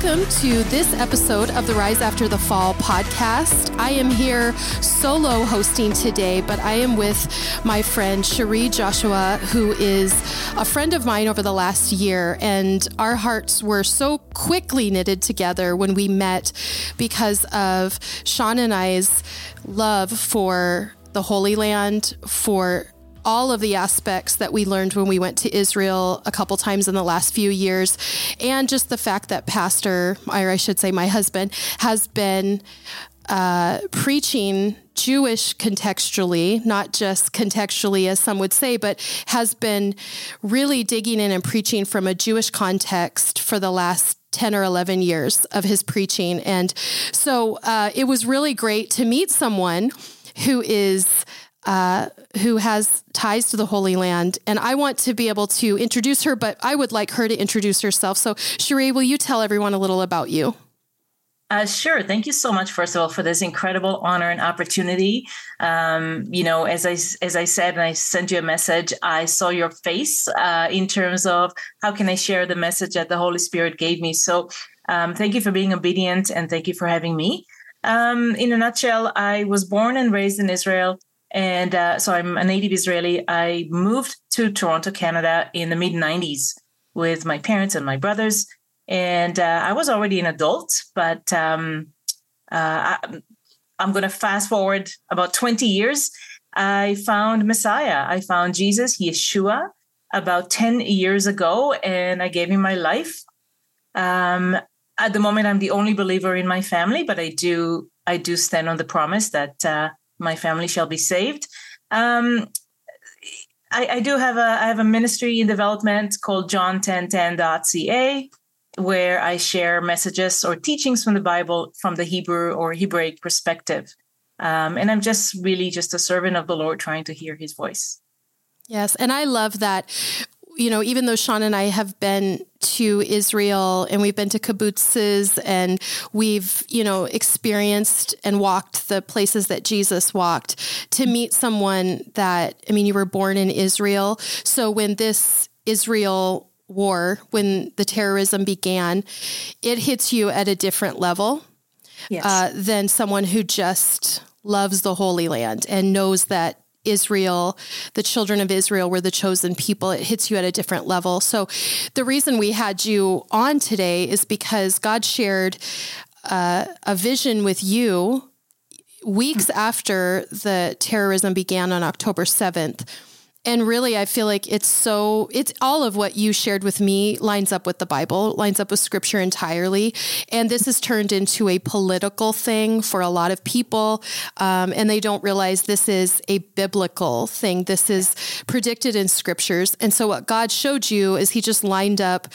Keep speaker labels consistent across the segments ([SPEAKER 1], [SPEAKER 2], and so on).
[SPEAKER 1] Welcome to this episode of the Rise After the Fall podcast. I am here solo hosting today, but I am with my friend Shiri Joshua, who is a friend of mine over the last year. And our hearts were so quickly knitted together when we met because of Shawn and I's love for the Holy Land, for all of the aspects that we learned when we went to Israel a couple times in the last few years, and just the fact that Pastor, or I should say, my husband, has been uh, preaching Jewish contextually, not just contextually, as some would say, but has been really digging in and preaching from a Jewish context for the last 10 or 11 years of his preaching. And so uh, it was really great to meet someone who is uh, who has ties to the Holy Land. And I want to be able to introduce her, but I would like her to introduce herself. So, Shiri, will you tell everyone a little about you?
[SPEAKER 2] Uh, sure. Thank you so much, first of all, for this incredible honor and opportunity. Um, you know, as I as I said, and I sent you a message, I saw your face uh, in terms of how can I share the message that the Holy Spirit gave me. So, um, thank you for being obedient, and thank you for having me. Um, in a nutshell, I was born and raised in Israel. And uh, so I'm a native Israeli. I moved to Toronto, Canada in the mid 90s with my parents and my brothers. And uh, I was already an adult, but um, uh, I, I'm going to fast forward about 20 years. I found Messiah. I found Jesus, Yeshua, about 10 years ago, and I gave him my life. Um, at the moment, I'm the only believer in my family, but I do I do stand on the promise that uh, my family shall be saved. Um, I, I, do have a I have a ministry in development called john1010.ca where I share messages or teachings from the Bible from the Hebrew or Hebraic perspective. Um, and I'm just really just a servant of the Lord trying to hear his voice.
[SPEAKER 1] Yes. And I love that you know, even though Shawn and I have been to Israel and we've been to kibbutzes and we've, you know, experienced and walked the places that Jesus walked, to meet someone that, I mean, you were born in Israel. So when this Israel war, when the terrorism began, it hits you at a different level yes. uh, than someone who just loves the Holy Land and knows that Israel, the children of Israel were the chosen people. It hits you at a different level. So, the reason we had you on today is because God shared uh, a vision with you weeks after the terrorism began on October 7th and really, I feel like it's so, it's all of what you shared with me lines up with the Bible, lines up with scripture entirely. And this has turned into a political thing for a lot of people. Um, and they don't realize this is a biblical thing. This is predicted in scriptures. And so, what God showed you is He just lined up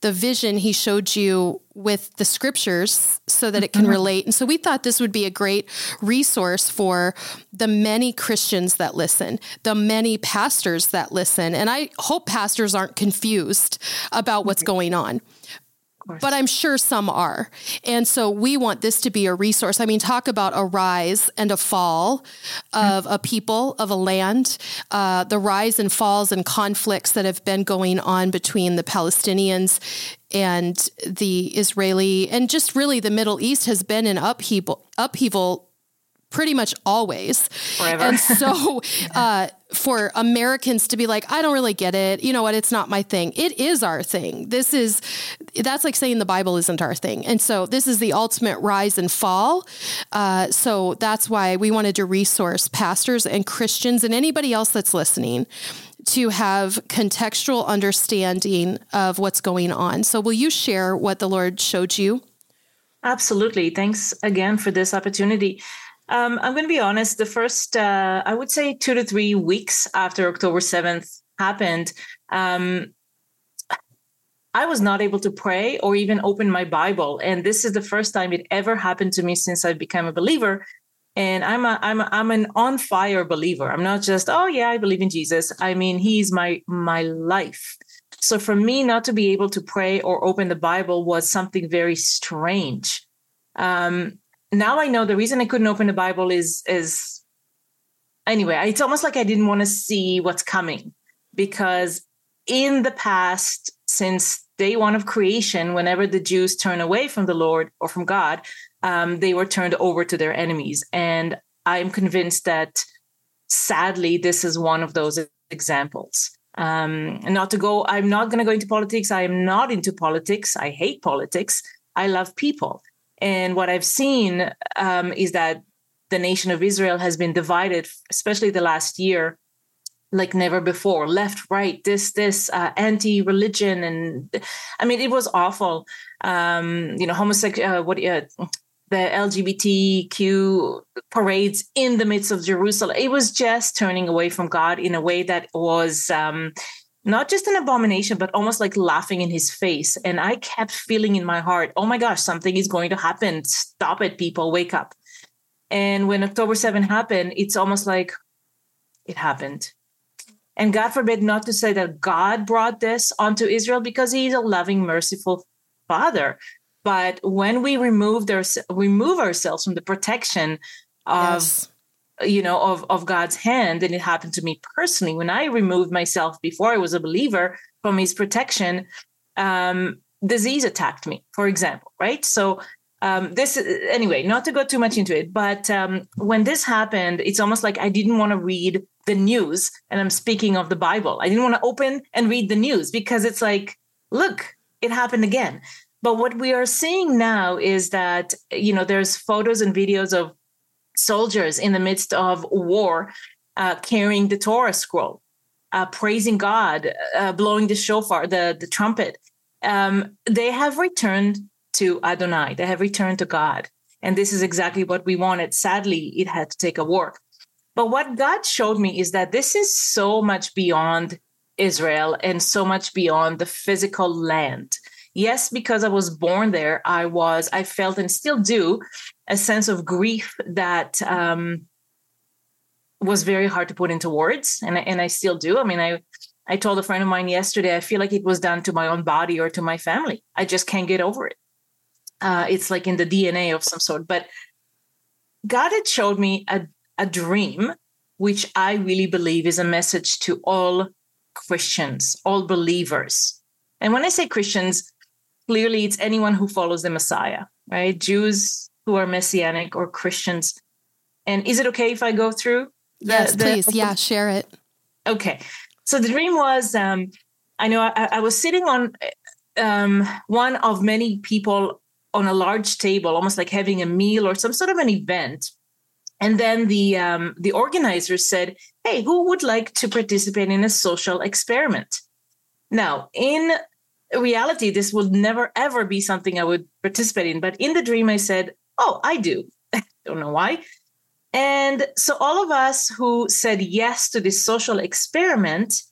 [SPEAKER 1] the vision he showed you with the scriptures so that it can mm-hmm. relate. And so we thought this would be a great resource for the many Christians that listen, the many pastors that listen. And I hope pastors aren't confused about what's going on but I'm sure some are. And so we want this to be a resource. I mean, talk about a rise and a fall of a people, of a land, uh, the rise and falls and conflicts that have been going on between the Palestinians and the Israeli, and just really the Middle East has been in upheaval, upheaval pretty much always.
[SPEAKER 2] Forever.
[SPEAKER 1] And so uh, for Americans to be like, I don't really get it. You know what? It's not my thing. It is our thing. This is, that's like saying the Bible isn't our thing. And so this is the ultimate rise and fall. Uh, so that's why we wanted to resource pastors and Christians and anybody else that's listening to have contextual understanding of what's going on. So will you share what the Lord showed you?
[SPEAKER 2] Absolutely. Thanks again for this opportunity. Um, I'm going to be honest. The first, uh, I would say, two to three weeks after October 7th happened, um, I was not able to pray or even open my Bible. And this is the first time it ever happened to me since I became a believer. And I'm a, I'm a, I'm an on fire believer. I'm not just oh yeah I believe in Jesus. I mean He's my my life. So for me not to be able to pray or open the Bible was something very strange. Um, now I know the reason I couldn't open the Bible is is anyway, it's almost like I didn't want to see what's coming because in the past since day one of creation, whenever the Jews turn away from the Lord or from God, um, they were turned over to their enemies. And I'm convinced that sadly, this is one of those examples. Um, not to go, I'm not going to go into politics. I am not into politics. I hate politics. I love people. And what I've seen um, is that the nation of Israel has been divided, especially the last year, like never before. Left right this this uh, anti-religion and i mean it was awful. Um you know homosexual uh, what uh, the lgbtq parades in the midst of jerusalem it was just turning away from god in a way that was um not just an abomination but almost like laughing in his face. And i kept feeling in my heart oh my gosh something is going to happen. Stop it people. Wake up. And when october 7 happened it's almost like it happened. And God forbid not to say that God brought this onto Israel because he's a loving, merciful father. But when we remove their, remove ourselves from the protection of yes. You know of of God's hand, and it happened to me personally when I removed myself before I was a believer from His protection. Um, disease attacked me, for example, right? So um, this anyway, not to go too much into it, but um, when this happened, it's almost like I didn't want to read the news, and I'm speaking of the Bible. I didn't want to open and read the news because it's like, look, it happened again. But what we are seeing now is that you know there's photos and videos of soldiers in the midst of war uh, carrying the Torah scroll, uh, praising God, uh, blowing the shofar, the the trumpet. Um, they have returned to Adonai. They have returned to God. And this is exactly what we wanted. Sadly, it had to take a war. But what God showed me is that this is so much beyond Israel and so much beyond the physical land. Yes, because I was born there, I was, I felt and still do a sense of grief that um, was very hard to put into words. And, and I still do. I mean, I, I told a friend of mine yesterday, I feel like it was done to my own body or to my family. I just can't get over it uh, it's like in the DNA of some sort. But God had showed me a, a dream, which I really believe is a message to all Christians, all believers. And when I say Christians, clearly it's anyone who follows the Messiah, right? Jews who are messianic or Christians. And is it okay if I go through?
[SPEAKER 1] The, yes, the, please. yeah, share it.
[SPEAKER 2] Okay. So the dream was um, I know I, I was sitting on um, one of many people on a large table, almost like having a meal or some sort of an event. And then the um, the organizers said, "Hey, who would like to participate in a social experiment?" Now, in reality, this would never ever be something I would participate in. But in the dream, I said, "Oh, I do." Don't know why. And so all of us who said yes to this social experiment,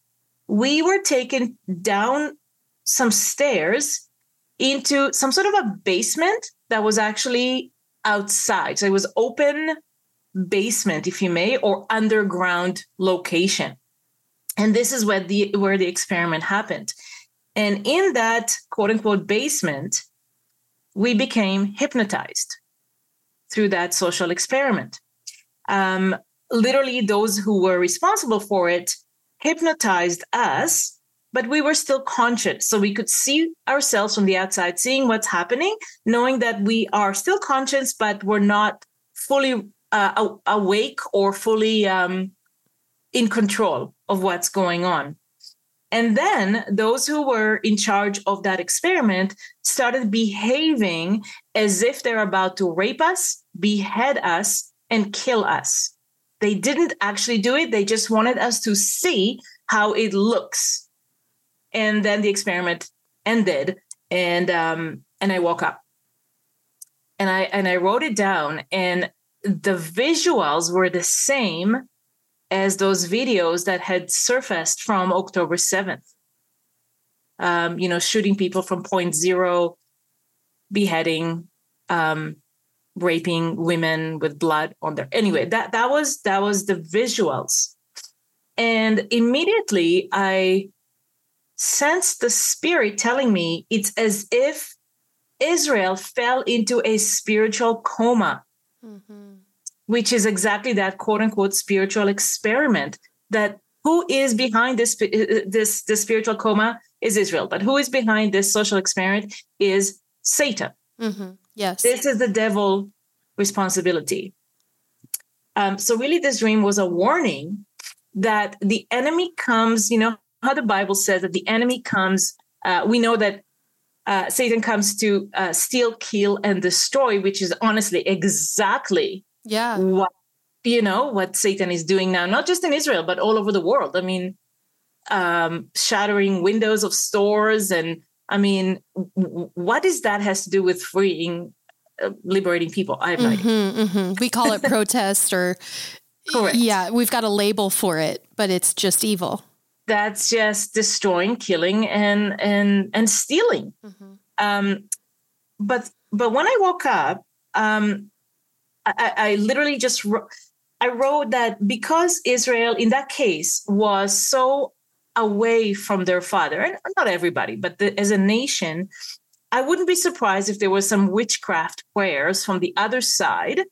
[SPEAKER 2] we were taken down some stairs into some sort of a basement that was actually outside. So it was open basement, if you may, or underground location. And this is where the where the experiment happened. And in that quote unquote basement, we became hypnotized through that social experiment. Um, literally, those who were responsible for it hypnotized us but we were still conscious. So we could see ourselves from the outside, seeing what's happening, knowing that we are still conscious, but we're not fully uh, awake or fully um, in control of what's going on. And then those who were in charge of that experiment started behaving as if they're about to rape us, behead us, and kill us. They didn't actually do it. They just wanted us to see how it looks and then the experiment ended and um and i woke up and i and i wrote it down and the visuals were the same as those videos that had surfaced from october 7th um you know shooting people from point zero beheading um raping women with blood on their anyway that that was that was the visuals. And immediately i sensed the spirit telling me it's as if Israel fell into a spiritual coma, mm-hmm. Which is exactly that quote unquote spiritual experiment. That who is behind this this this spiritual coma? is Israel. But who is behind this social experiment is Satan.
[SPEAKER 1] Mm-hmm. Yes.
[SPEAKER 2] This is the devil responsibility. Um, so really, this dream was a warning that the enemy comes. You know how the Bible says that the enemy comes. Uh, we know that uh, Satan comes to uh, steal, kill, and destroy, which is honestly exactly
[SPEAKER 1] yeah
[SPEAKER 2] what you know what Satan is doing now, not just in Israel but all over the world. I mean, um, shattering windows of stores, and I mean, what does that has to do with freeing, uh, liberating people? I have no
[SPEAKER 1] mm-hmm, idea. Mm-hmm. We call it protest, or
[SPEAKER 2] Correct.
[SPEAKER 1] yeah, we've got a label for it, but it's just evil
[SPEAKER 2] that's just destroying, killing, and and and stealing. Mm-hmm. Um, but but when I woke up, um, I, I literally just wrote, I wrote that because Israel in that case was so away from their father, and not everybody, but the, as a nation, I wouldn't be surprised if there was some witchcraft prayers from the other side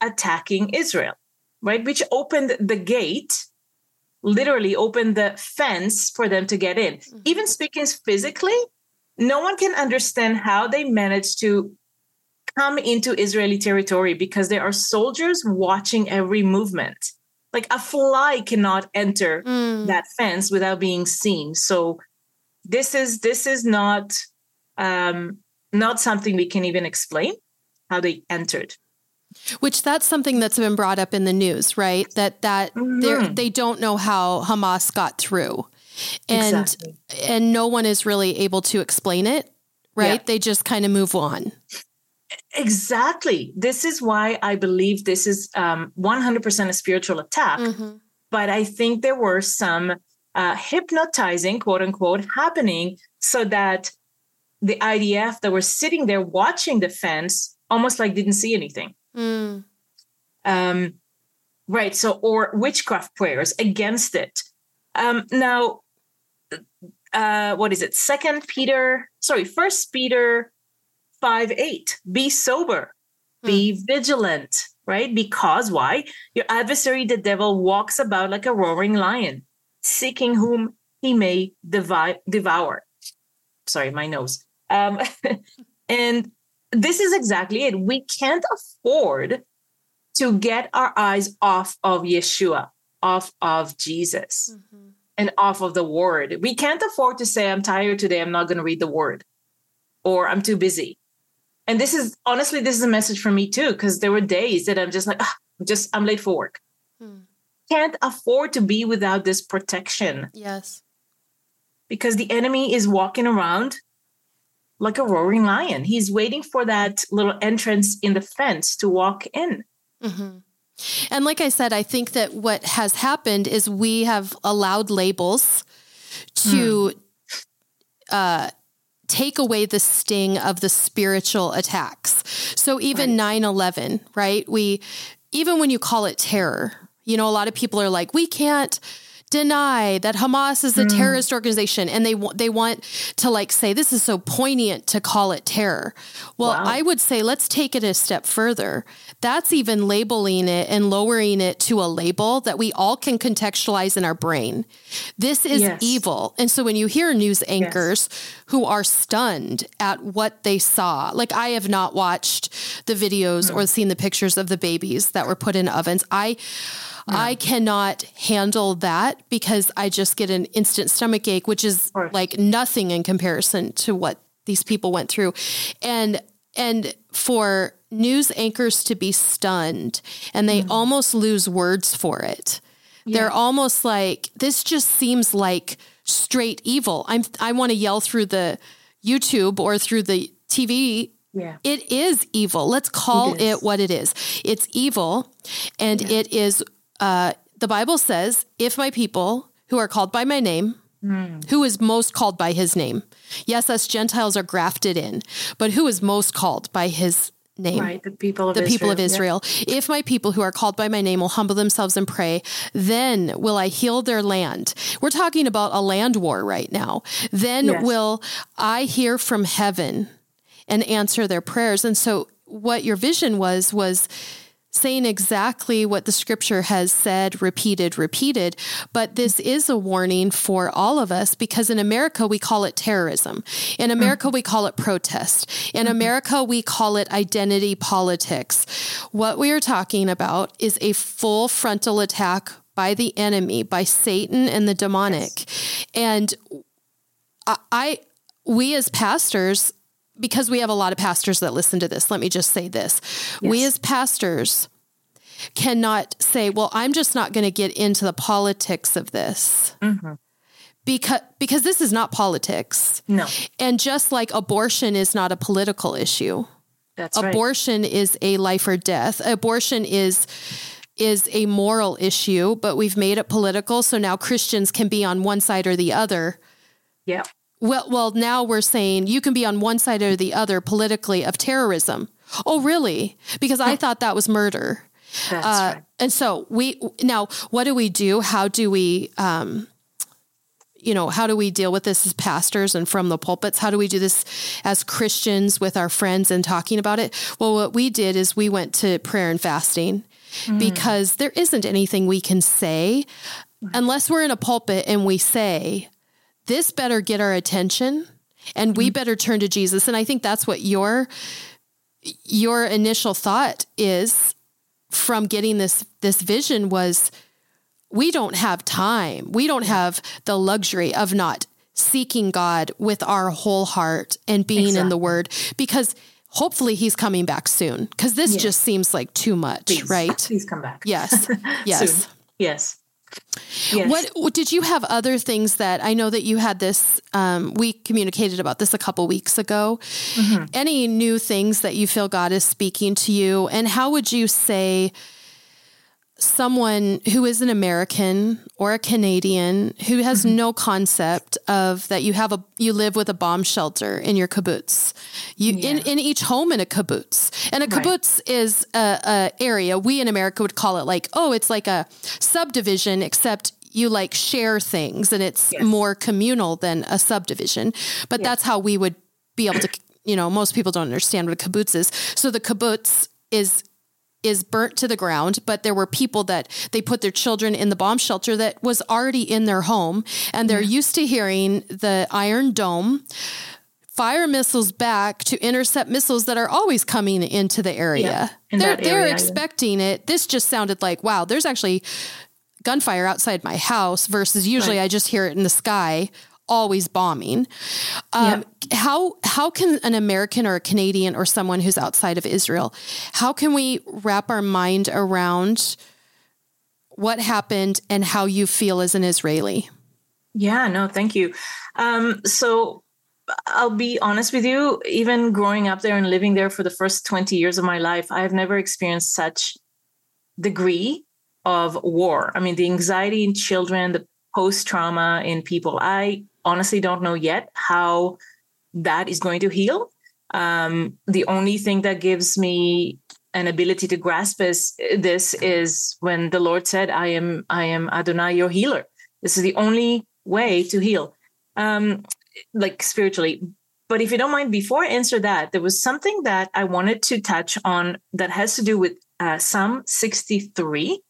[SPEAKER 2] attacking Israel, right? Which opened the gate literally open the fence for them to get in. Mm-hmm. Even speaking physically, no one can understand how they managed to come into Israeli territory because there are soldiers watching every movement. Like a fly cannot enter mm. that fence without being seen. So this is this is not um, not something we can even explain how they entered.
[SPEAKER 1] Which that's something that's been brought up in the news, right? That that mm-hmm. they don't know how Hamas got through, and exactly. and no one is really able to explain it, right? Yeah. They just kind of move on.
[SPEAKER 2] Exactly. This is why I believe this is um, 100% a spiritual attack. Mm-hmm. But I think there were some uh, hypnotizing, quote unquote, happening so that the IDF that were sitting there watching the fence almost like didn't see anything. Mm. Um, right. So, or witchcraft prayers against it. Um, now, uh, what is it? Second Peter, sorry, First Peter five eight. Be sober, mm. be vigilant. Right? Because why? Your adversary, the devil, walks about like a roaring lion, seeking whom he may devi- devour. Sorry, my nose. Um, and this is exactly it. We can't afford to get our eyes off of Yeshua, off of Jesus, mm-hmm. and off of the word. We can't afford to say, I'm tired today, I'm not going to read the word, or I'm too busy. And this is honestly, this is a message for me too, because there were days that I'm just like, ah, just I'm late for work. Hmm. Can't afford to be without this protection.
[SPEAKER 1] Yes.
[SPEAKER 2] Because the enemy is walking around like a roaring lion. He's waiting for that little entrance in the fence to walk in.
[SPEAKER 1] Mm-hmm. And like I said, I think that what has happened is we have allowed labels to mm. uh, take away the sting of the spiritual attacks. So even 9 right. 11, right? We, even when you call it terror, you know, a lot of people are like, we can't deny that Hamas is a mm. terrorist organization and they want they want to like say this is so poignant to call it terror. Well, wow. I would say let's take it a step further. That's even labeling it and lowering it to a label that we all can contextualize in our brain. This is yes. evil. And so when you hear news anchors yes. who are stunned at what they saw, like I have not watched the videos mm. or seen the pictures of the babies that were put in ovens. I I cannot handle that because I just get an instant stomach ache, which is like nothing in comparison to what these people went through. And and for news anchors to be stunned and they mm. almost lose words for it. Yeah. They're almost like this just seems like straight evil. I'm I want to yell through the YouTube or through the TV
[SPEAKER 2] yeah.
[SPEAKER 1] It is evil. Let's call it, it, what it is. It's evil and yeah. it is uh, the Bible says, if my people who are called by my name, mm. who is most called by his name? Yes, us Gentiles are grafted in, but who is most called by his name.
[SPEAKER 2] Right, the people of
[SPEAKER 1] the
[SPEAKER 2] Israel.
[SPEAKER 1] people of Israel. Yeah. If my people who are called by my name will humble themselves and pray, then will I heal their land. We're talking about a land war right now. Then yes. will I hear from heaven and answer their prayers. And so what your vision was was saying exactly what the scripture has said, repeated, repeated. But this is a warning for all of us because in America, we call it terrorism. In mm-hmm. America, we call it protest. In mm-hmm. America, we call it identity politics. What we are talking about is a full frontal attack by the enemy, by Satan and the demonic. Yes. And I, I, we as pastors, because we have a lot of pastors that listen to this, let me just say this. Yes. We as pastors cannot say, well, I'm just not going to get into the politics of this. Mm-hmm. Because, because this is not politics.
[SPEAKER 2] No.
[SPEAKER 1] And just like abortion is not a political issue.
[SPEAKER 2] That's
[SPEAKER 1] abortion
[SPEAKER 2] right.
[SPEAKER 1] is a life or death. Abortion is is a moral issue, but we've made it political. So now Christians can be on one side or the other.
[SPEAKER 2] Yeah.
[SPEAKER 1] Well, well, now we're saying you can be on one side or the other politically of terrorism. Oh, really? Because I thought that was murder.
[SPEAKER 2] That's uh, right.
[SPEAKER 1] And so we now, what do we do? How do we, um, you know, how do we deal with this as pastors and from the pulpits? How do we do this as Christians with our friends and talking about it? Well, what we did is we went to prayer and fasting mm. because there isn't anything we can say unless we're in a pulpit and we say, this better get our attention and we mm-hmm. better turn to Jesus. And I think that's what your your initial thought is from getting this this vision was we don't have time. We don't have the luxury of not seeking God with our whole heart and being exactly. in the word because hopefully he's coming back soon because this yes. just seems like too much,
[SPEAKER 2] please,
[SPEAKER 1] right?
[SPEAKER 2] Please come back.
[SPEAKER 1] Yes. Yes.
[SPEAKER 2] Soon. Yes.
[SPEAKER 1] Yes. What did you have other things that I know that you had this? Um, we communicated about this a couple weeks ago. Mm-hmm. Any new things that you feel God is speaking to you, and how would you say? Someone who is an American or a Canadian who has mm-hmm. no concept of that you have a you live with a bomb shelter in your kibbutz. You yeah. in, in each home in a kibbutz. And a kibbutz right. is a, a area we in America would call it like, oh, it's like a subdivision except you like share things and it's yes. more communal than a subdivision. But yes. that's how we would be able to you know, most people don't understand what a kibbutz is. So the kibbutz is is burnt to the ground, but there were people that they put their children in the bomb shelter that was already in their home and they're yeah. used to hearing the Iron Dome fire missiles back to intercept missiles that are always coming into the area. Yeah, in they're area, they're expecting yeah. it. This just sounded like, wow, there's actually gunfire outside my house versus usually right. I just hear it in the sky always bombing. Um, yeah. How how can an American or a Canadian or someone who's outside of Israel, how can we wrap our mind around what happened and how you feel as an Israeli?
[SPEAKER 2] Yeah, no, thank you. Um, so I'll be honest with you, even growing up there and living there for the first 20 years of my life, I have never experienced such degree of war. I mean, the anxiety in children, the post trauma in people. I honestly don't know yet how that is going to heal. Um, the only thing that gives me an ability to grasp is, this is when the Lord said, "I am, I am Adonai, your healer." This is the only way to heal, um, like spiritually. But if you don't mind, before I answer that, there was something that I wanted to touch on that has to do with uh, Psalm 63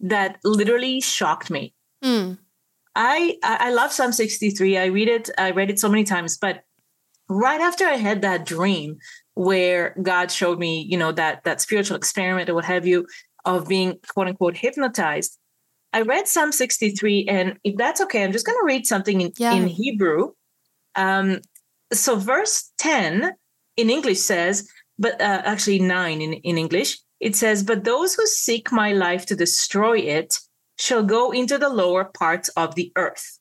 [SPEAKER 2] that literally shocked me. Mm. I I love Psalm 63. I read it, I read it so many times, but right after I had that dream where God showed me, you know, that that spiritual experiment or what have you of being quote unquote hypnotized, I read Psalm 63. And if that's okay, I'm just gonna read something in, yeah. in Hebrew. Um, so verse 10 in English says, but uh, actually nine in, in English, it says, But those who seek my life to destroy it shall go into the lower parts of the earth.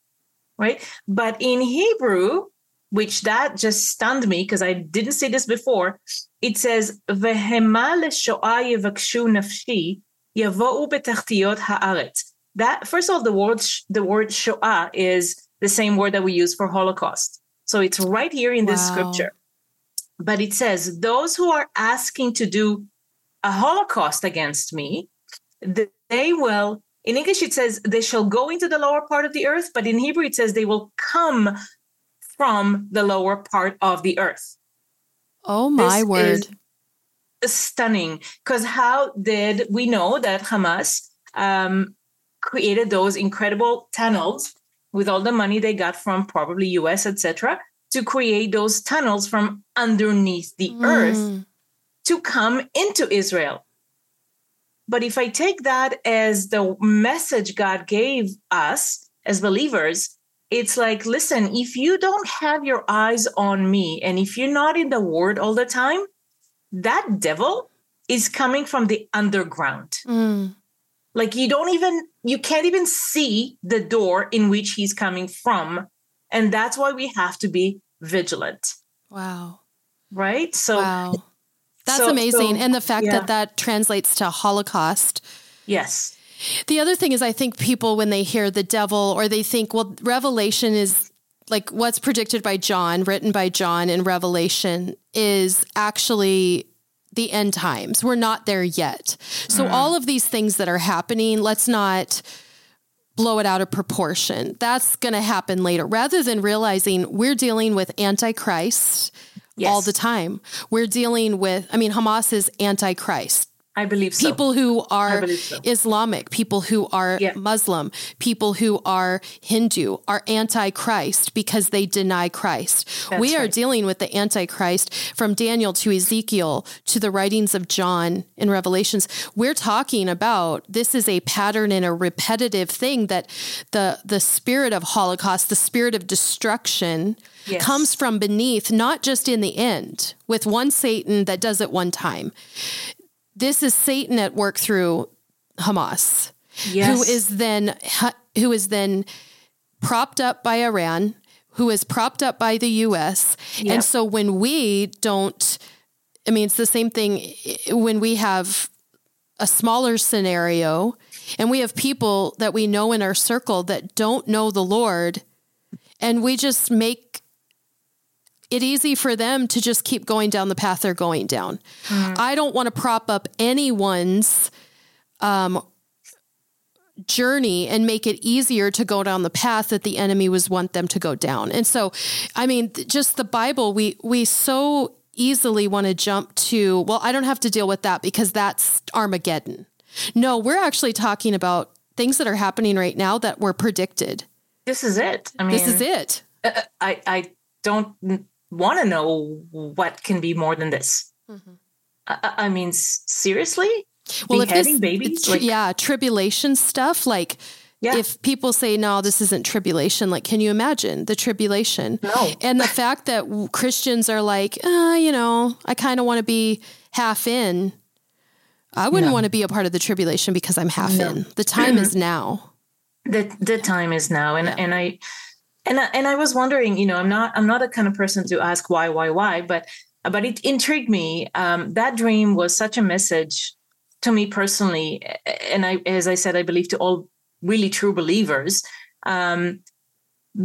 [SPEAKER 2] Right. But in Hebrew, which that just stunned me because I didn't see this before, it says, Vehema nafshi yavo'u haaretz. That first of all, the word the word shoah is the same word that we use for Holocaust. So it's right here in this wow. scripture. But it says, those who are asking to do a Holocaust against me, they will in English, it says they shall go into the lower part of the earth, but in Hebrew, it says they will come from the lower part of the earth.
[SPEAKER 1] Oh, my this word.
[SPEAKER 2] stunning because how did we know that Hamas um, created those incredible tunnels with all the money they got from probably US, etc., to create those tunnels from underneath the mm. earth to come into Israel. But if I take that as the message God gave us as believers, it's like, listen, if you don't have your eyes on me and if you're not in the word all the time, that devil is coming from the underground. Mm. Like you don't even, you can't even see the door in which he's coming from. And that's why we have to be vigilant.
[SPEAKER 1] Wow.
[SPEAKER 2] Right? So,
[SPEAKER 1] wow. That's so, amazing. So, and the fact yeah. that that translates to Holocaust.
[SPEAKER 2] Yes.
[SPEAKER 1] The other thing is, I think people, when they hear the devil or they think, well, Revelation is like what's predicted by John, written by John in Revelation, is actually the end times. We're not there yet. So, mm. all of these things that are happening, let's not blow it out of proportion. That's going to happen later rather than realizing we're dealing with Antichrist yes. all the time. We're dealing with, I mean, Hamas is Antichrist.
[SPEAKER 2] I believe so.
[SPEAKER 1] People who are so. Islamic, people who are yeah. Muslim, people who are Hindu are antichrist because they deny Christ. That's we are right. dealing with the antichrist from Daniel to Ezekiel to the writings of John in Revelations. We're talking about this is a pattern and a repetitive thing that the the spirit of Holocaust, the spirit of destruction yes. comes from beneath, not just in the end with one Satan that does it one time this is Satan at work through Hamas, yes. who is then who is then propped up by Iran, who is propped up by the U.S. Yep. And so when we don't, I mean, it's the same thing when we have a smaller scenario and we have people that we know in our circle that don't know the Lord, and we just make it easy for them to just keep going down the path they're going down. Mm. I don't want to prop up anyone's um, journey and make it easier to go down the path that the enemy was want them to go down. And so, I mean, just the Bible, we we so easily want to jump to, well, I don't have to deal with that because that's Armageddon. No, we're actually talking about things that are happening right now that were predicted.
[SPEAKER 2] This is it.
[SPEAKER 1] I mean, this is it.
[SPEAKER 2] I I don't want to know what can be more than this. Mm-hmm. I, I, mean, seriously?
[SPEAKER 1] Well, if this, babies? Like, yeah, tribulation stuff, like yeah. if people say, no, this isn't tribulation, like, can you imagine the tribulation?
[SPEAKER 2] No.
[SPEAKER 1] And the fact that Christians are like, uh, you know, I kind of want to be half in. I wouldn't no. want to be a part of the tribulation because I'm half no. in. The time is now.
[SPEAKER 2] The the time is now, and yeah. and I and I, and I was wondering, you know, I'm not I'm not a kind of person to ask why, why, why, but but it intrigued me. Um, that dream was such a message to me personally, and I, as I said, I believe to all really true believers, um,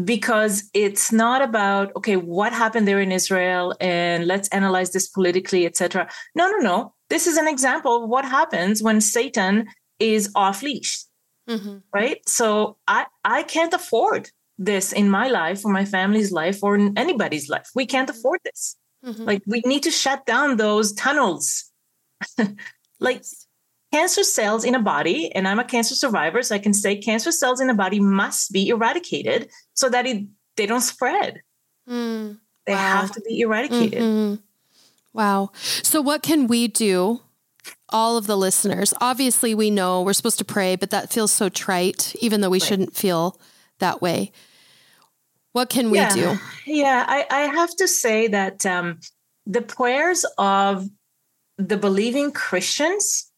[SPEAKER 2] because it's not about okay, what happened there in Israel, and let's analyze this politically, etc. No, no, no. This is an example of what happens when Satan is off leash. Mm-hmm. Right. So I I can't afford this in my life or my family's life or in anybody's life. We can't afford this. Mm-hmm. Like we need to shut down those tunnels. like yes. cancer cells in a body, and I'm a cancer survivor, so I can say cancer cells in a body must be eradicated so that it, they don't spread. Mm. They wow. have to be eradicated. Mm-hmm.
[SPEAKER 1] Wow. So what can we do? All of the listeners. Obviously, we know we're supposed to pray, but that feels so trite, even though we right. shouldn't feel that way. What can we
[SPEAKER 2] yeah.
[SPEAKER 1] do?
[SPEAKER 2] Yeah, I, I, have to say that um, the prayers of the believing Christians,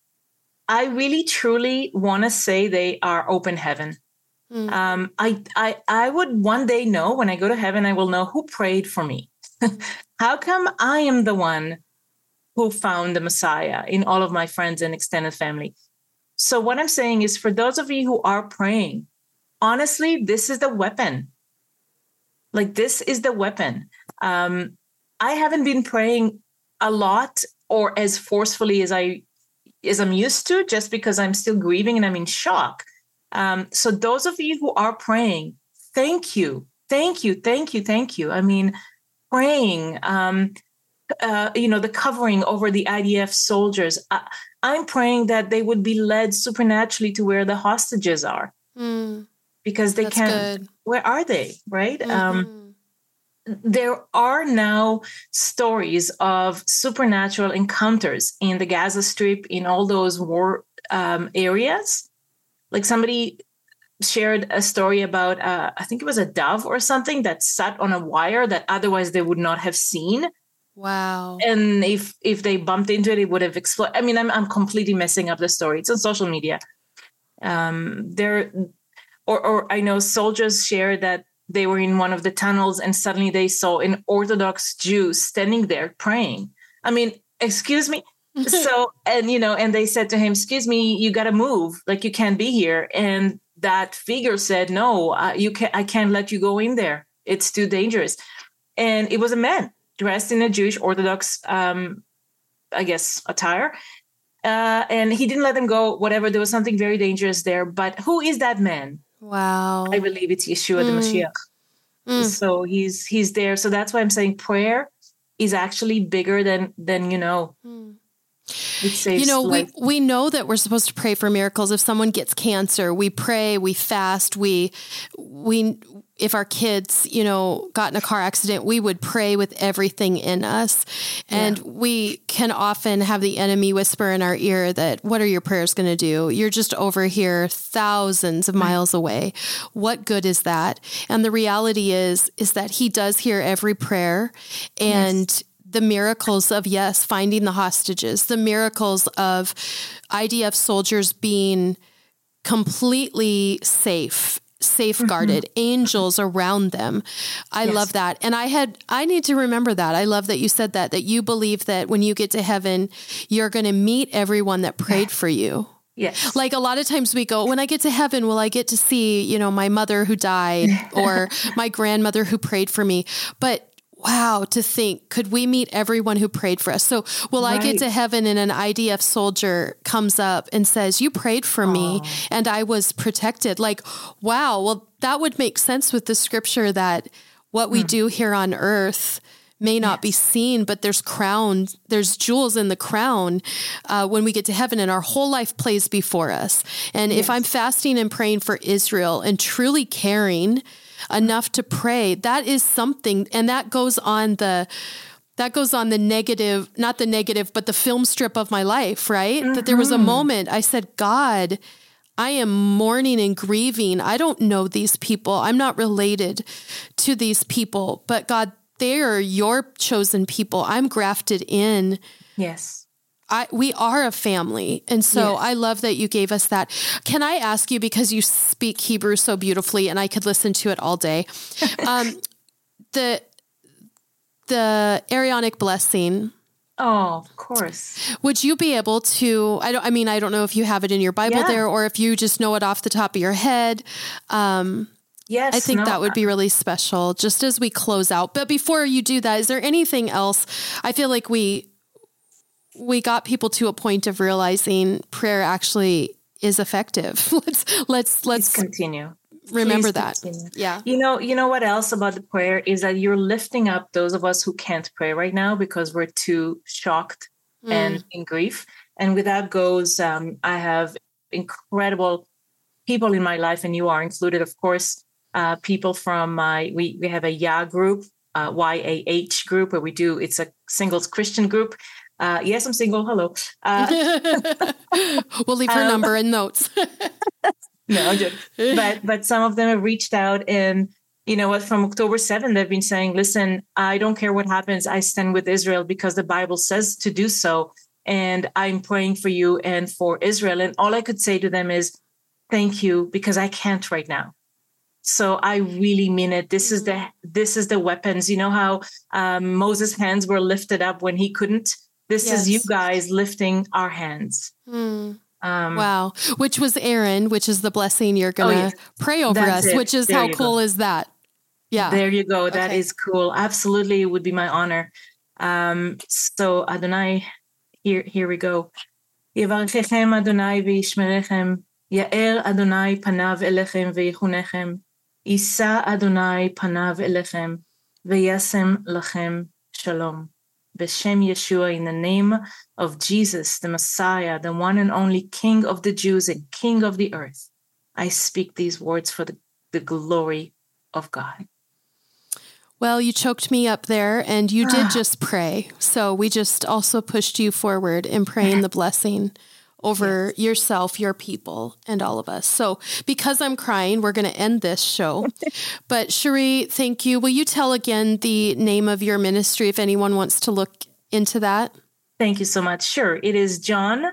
[SPEAKER 2] I really truly want to say they are open heaven. Mm. Um, I, I, I would one day know when I go to heaven, I will know who prayed for me. How come I am the one who found the Messiah in all of my friends and extended family? So, what I'm saying is for those of you who are praying, honestly, this is the weapon like this is the weapon. Um, I haven't been praying a lot or as forcefully as I as I'm used to, just because I'm still grieving and I'm in shock. Um, so those of you who are praying, thank you, thank you, thank you, thank you. I mean, praying. Um, uh, you know, the covering over the IDF soldiers. I, I'm praying that they would be led supernaturally to where the hostages are. Mm. Because they can't. Where are they? Right? Um, mm-hmm. Um, there are now stories of supernatural encounters in the Gaza Strip, in all those war um, areas. Like somebody shared a story about, uh, I think it was a dove or something that sat on a wire that otherwise they would not have seen.
[SPEAKER 1] Wow.
[SPEAKER 2] And if if they bumped into it, it would have exploded. I mean, I'm I'm completely messing up the story. It's on social media. Um, there, or or I know soldiers share that they were in one of the tunnels and suddenly they saw an Orthodox Jew standing there praying. I mean, excuse me. so, and you know, and they said to him, "Excuse me, you got to move. Like you can't be here." And that figure said, "No, uh, you can't, I can't let you go in there. It's too dangerous." And it was a man dressed in a Jewish Orthodox, um, I guess, attire. Uh, and he didn't let them go. Whatever, there was something very dangerous there. But who is that man?
[SPEAKER 1] Wow.
[SPEAKER 2] I believe it's Yeshua mm. the Mashiach. Mm. So he's he's there. So that's why I'm saying prayer is actually bigger than than you know. Mm.
[SPEAKER 1] You know, life. we we know that we're supposed to pray for miracles. If someone gets cancer, we pray, we fast, we we if our kids, you know, got in a car accident, we would pray with everything in us. And yeah. we can often have the enemy whisper in our ear that, what are your prayers going to do? You're just over here thousands of miles away. What good is that? And the reality is, is that he does hear every prayer and yes the miracles of yes finding the hostages the miracles of idf soldiers being completely safe safeguarded, mm-hmm. angels around them. I yes. love that. And I had, I need to remember that. I love that you said that, that you believe that when you get to heaven, you're going to meet everyone that prayed for you.
[SPEAKER 2] Yes.
[SPEAKER 1] Like a lot of times we go, when I get to heaven, will I get to see, you know, my mother who died or my grandmother who prayed for me? But wow, to think, could we meet everyone who prayed for us? So, will right. I get to heaven and an IDF soldier comes up and says, You prayed for me and I was protected? Like, wow, well, that would make sense with the scripture that what we mm. do here on earth may not yes. be seen, but there's crown, there's jewels in the crown uh, when we get to heaven, and our whole life plays before us. And yes. if I'm fasting and praying for Israel and truly caring, enough to pray. That is something, and that goes on the that goes on the negative, not the negative, but the film strip of my life, right? Mm-hmm. That there was a mm-hmm. moment I said, God, I am mourning and grieving. I don't know these people. I'm not related to these people, but God, they are your chosen people. I'm grafted in.
[SPEAKER 2] Yes.
[SPEAKER 1] I, we are a family. And so yes. I love that you gave us that. Can I ask you, because you speak Hebrew so beautifully and I could listen to it all day, um, the, the Aaronic blessing.
[SPEAKER 2] Oh, of course.
[SPEAKER 1] Would you be able to? I don't. I mean, I don't know if you have it in your Bible yeah. there, or if you just know it off the top of your head. Um,
[SPEAKER 2] yes,
[SPEAKER 1] I think no, that would be really special, just as we close out. But before you do that, is there anything else? I feel like we we got people to a point of realizing prayer actually is effective. let's let's let's
[SPEAKER 2] Please continue.
[SPEAKER 1] Remember Please that. Continue. Yeah.
[SPEAKER 2] You know, you know what else about the prayer is that you're lifting up those of us who can't pray right now because we're too shocked mm. and in grief. And with that goes, um, I have incredible people in my life, and you are included, of course. Uh, people from my we we have a YA group, uh, Y A H group, where we do it's a singles Christian group uh, yes, I'm single. Hello. Uh,
[SPEAKER 1] we'll leave her um, number in notes.
[SPEAKER 2] no, I'm joking. But but some of them have reached out and you know what from October 7th they've been saying, listen, I don't care what happens. I stand with Israel because the Bible says to do so. And I'm praying for you and for Israel. And all I could say to them is, thank you, because I can't right now so i really mean it this is the this is the weapons you know how um, moses hands were lifted up when he couldn't this yes. is you guys lifting our hands.
[SPEAKER 1] Mm. Um, wow. Which was Aaron, which is the blessing you're going to oh, yes. pray over That's us, it. which is there how cool go. is that? Yeah.
[SPEAKER 2] There you go. That okay. is cool. Absolutely. It would be my honor. Um, so Adonai, here, here we go. יברככם אדוני וישמרכם, יאר אדוני פניו אליכם ויחונכם, יישא אדוני פניו אליכם, וישם לכם שלום. Beshem Yeshua, in the name of Jesus, the Messiah, the one and only King of the Jews and King of the earth, I speak these words for the, the glory of God.
[SPEAKER 1] Well, you choked me up there and you did just pray. So we just also pushed you forward in praying the blessing over yes. yourself, your people, and all of us. So, because I'm crying, we're going to end this show. but, Shiri, thank you. Will you tell again the name of your ministry if anyone wants to look into that?
[SPEAKER 2] Thank you so much. Sure. It is John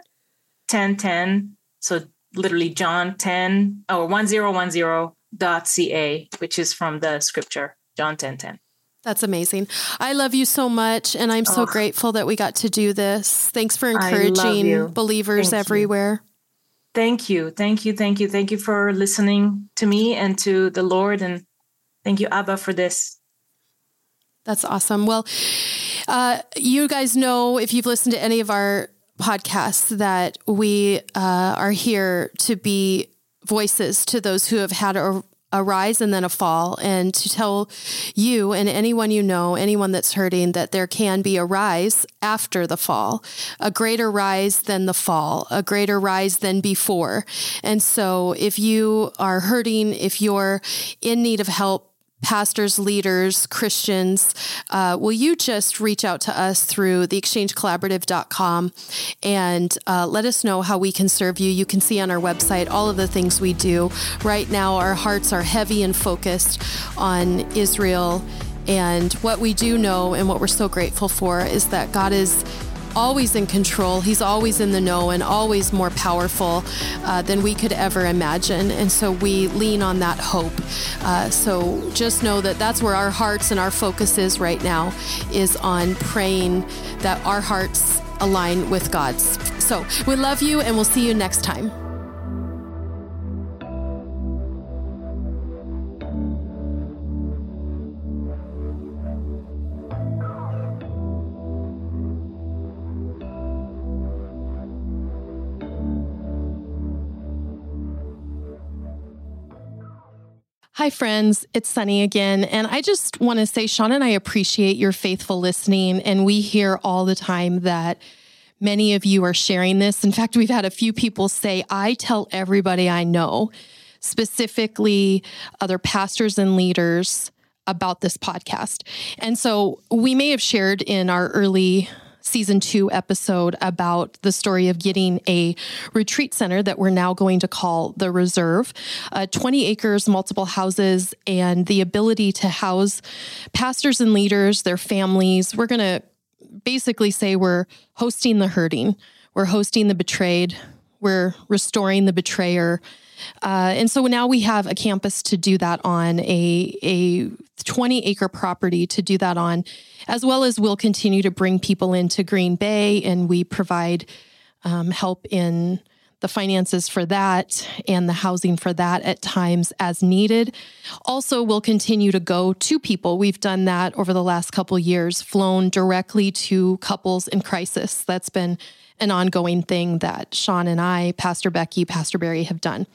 [SPEAKER 2] 1010. So, literally John 10 or 1010.ca, which is from the scripture, John 1010.
[SPEAKER 1] That's amazing. I love you so much, and I'm so oh. grateful that we got to do this. Thanks for encouraging believers Thank everywhere.
[SPEAKER 2] You. Thank you. Thank you. Thank you. Thank you for listening to me and to the Lord. And thank you, Abba, for this.
[SPEAKER 1] That's awesome. Well, uh, you guys know if you've listened to any of our podcasts that we uh, are here to be voices to those who have had a a rise and then a fall, and to tell you and anyone you know, anyone that's hurting, that there can be a rise after the fall, a greater rise than the fall, a greater rise than before. And so, if you are hurting, if you're in need of help, pastors, leaders, Christians, uh, will you just reach out to us through theexchangecollaborative.com and uh, let us know how we can serve you? You can see on our website all of the things we do. Right now, our hearts are heavy and focused on Israel. And what we do know and what we're so grateful for is that God is always in control. He's always in the know and always more powerful uh, than we could ever imagine. And so we lean on that hope. Uh, so just know that that's where our hearts and our focus is right now is on praying that our hearts align with God's. So we love you and we'll see you next time. Hi, friends. It's Sonny again. And I just want to say, Shawn and I appreciate your faithful listening. And we hear all the time that many of you are sharing this. In fact, we've had a few people say, I tell everybody I know, specifically other pastors and leaders, about this podcast. And so we may have shared in our early season two episode about the story of getting a retreat center that we're now going to call the Reserve. Uh, 20 acres, multiple houses, and the ability to house pastors and leaders, their families. We're going to basically say we're hosting the hurting, we're hosting the betrayed, we're restoring the betrayer. Uh, and so now we have a campus to do that on, a, a 20 acre property to do that on, as well as we'll continue to bring people into Green Bay and we provide um, help in the finances for that and the housing for that at times as needed. Also, we'll continue to go to people. We've done that over the last couple years, flown directly to couples in crisis. That's been an ongoing thing that Shawn and I, Pastor Becky, Pastor Barry have done.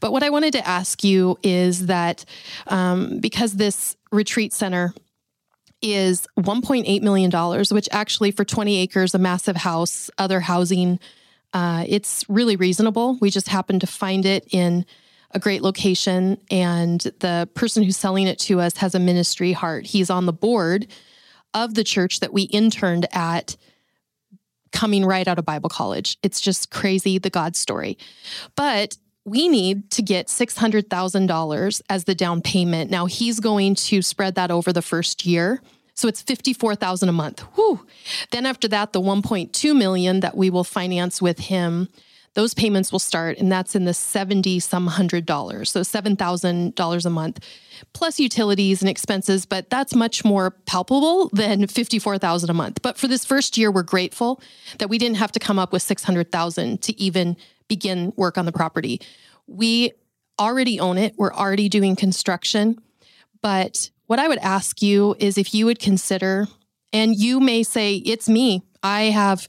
[SPEAKER 1] But what I wanted to ask you is that um, because this retreat center is $1.8 million, which actually for 20 acres, a massive house, other housing, uh, it's really reasonable. We just happened to find it in a great location, and the person who's selling it to us has a ministry heart. He's on the board of the church that we interned at coming right out of Bible college. It's just crazy, the God story. But we need to get $600,000 as the down payment. Now he's going to spread that over the first year. So it's 54,000 a month. Whew. Then after that the 1.2 million that we will finance with him, those payments will start and that's in the 70 some hundred dollars. So $7,000 a month plus utilities and expenses, but that's much more palpable than 54,000 a month. But for this first year we're grateful that we didn't have to come up with 600,000 to even begin work on the property. We already own it, we're already doing construction. But what I would ask you is if you would consider, and you may say, it's me. I have,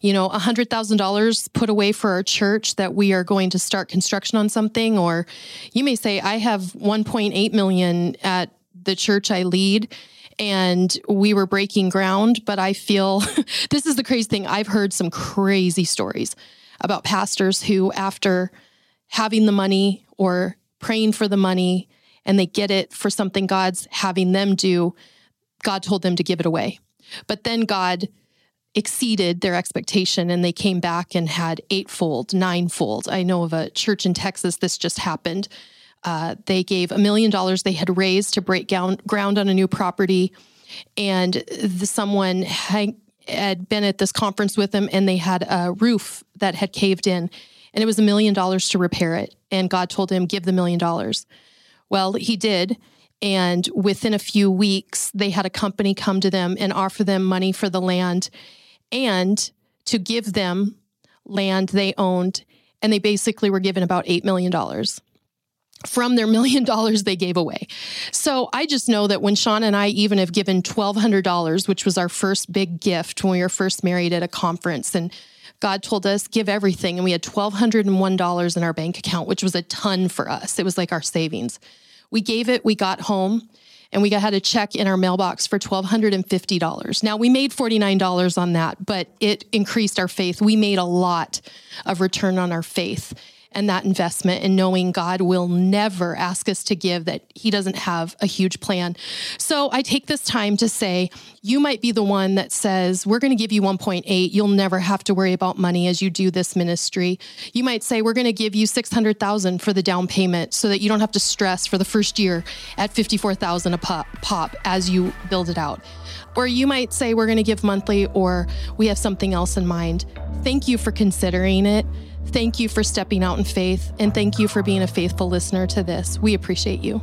[SPEAKER 1] you know, $100,000 put away for our church that we are going to start construction on something. Or you may say, I have 1.8 million at the church I lead and we were breaking ground. But I feel this is the crazy thing. I've heard some crazy stories about pastors who, after having the money or praying for the money, and they get it for something God's having them do, God told them to give it away. But then God exceeded their expectation and they came back and had eightfold, ninefold. I know of a church in Texas, this just happened. Uh, they gave a million dollars they had raised to break ground, ground on a new property. And the, someone had, had been at this conference with them and they had a roof that had caved in. And it was a million dollars to repair it. And God told him, give the million dollars. Well, he did. And within a few weeks, they had a company come to them and offer them money for the land and to give them land they owned. And they basically were given about $8 million from their million dollars they gave away. So I just know that when Shawn and I even have given $1,200, which was our first big gift when we were first married at a conference, and God told us, give everything. And we had $1,201 in our bank account, which was a ton for us. It was like our savings. We gave it, we got home, and we got, had a check in our mailbox for $1,250. Now, we made $49 on that, but it increased our faith. We made a lot of return on our faith and that investment and knowing God will never ask us to give that He doesn't have a huge plan. So I take this time to say, you might be the one that says, We're going to give you 1.8. You'll never have to worry about money as you do this ministry. You might say, We're going to give you 600,000 for the down payment so that you don't have to stress for the first year at 54,000 a pop, pop as you build it out. Or you might say, We're going to give monthly, or we have something else in mind. Thank you for considering it. Thank you for stepping out in faith, and thank you for being a faithful listener to this. We appreciate you.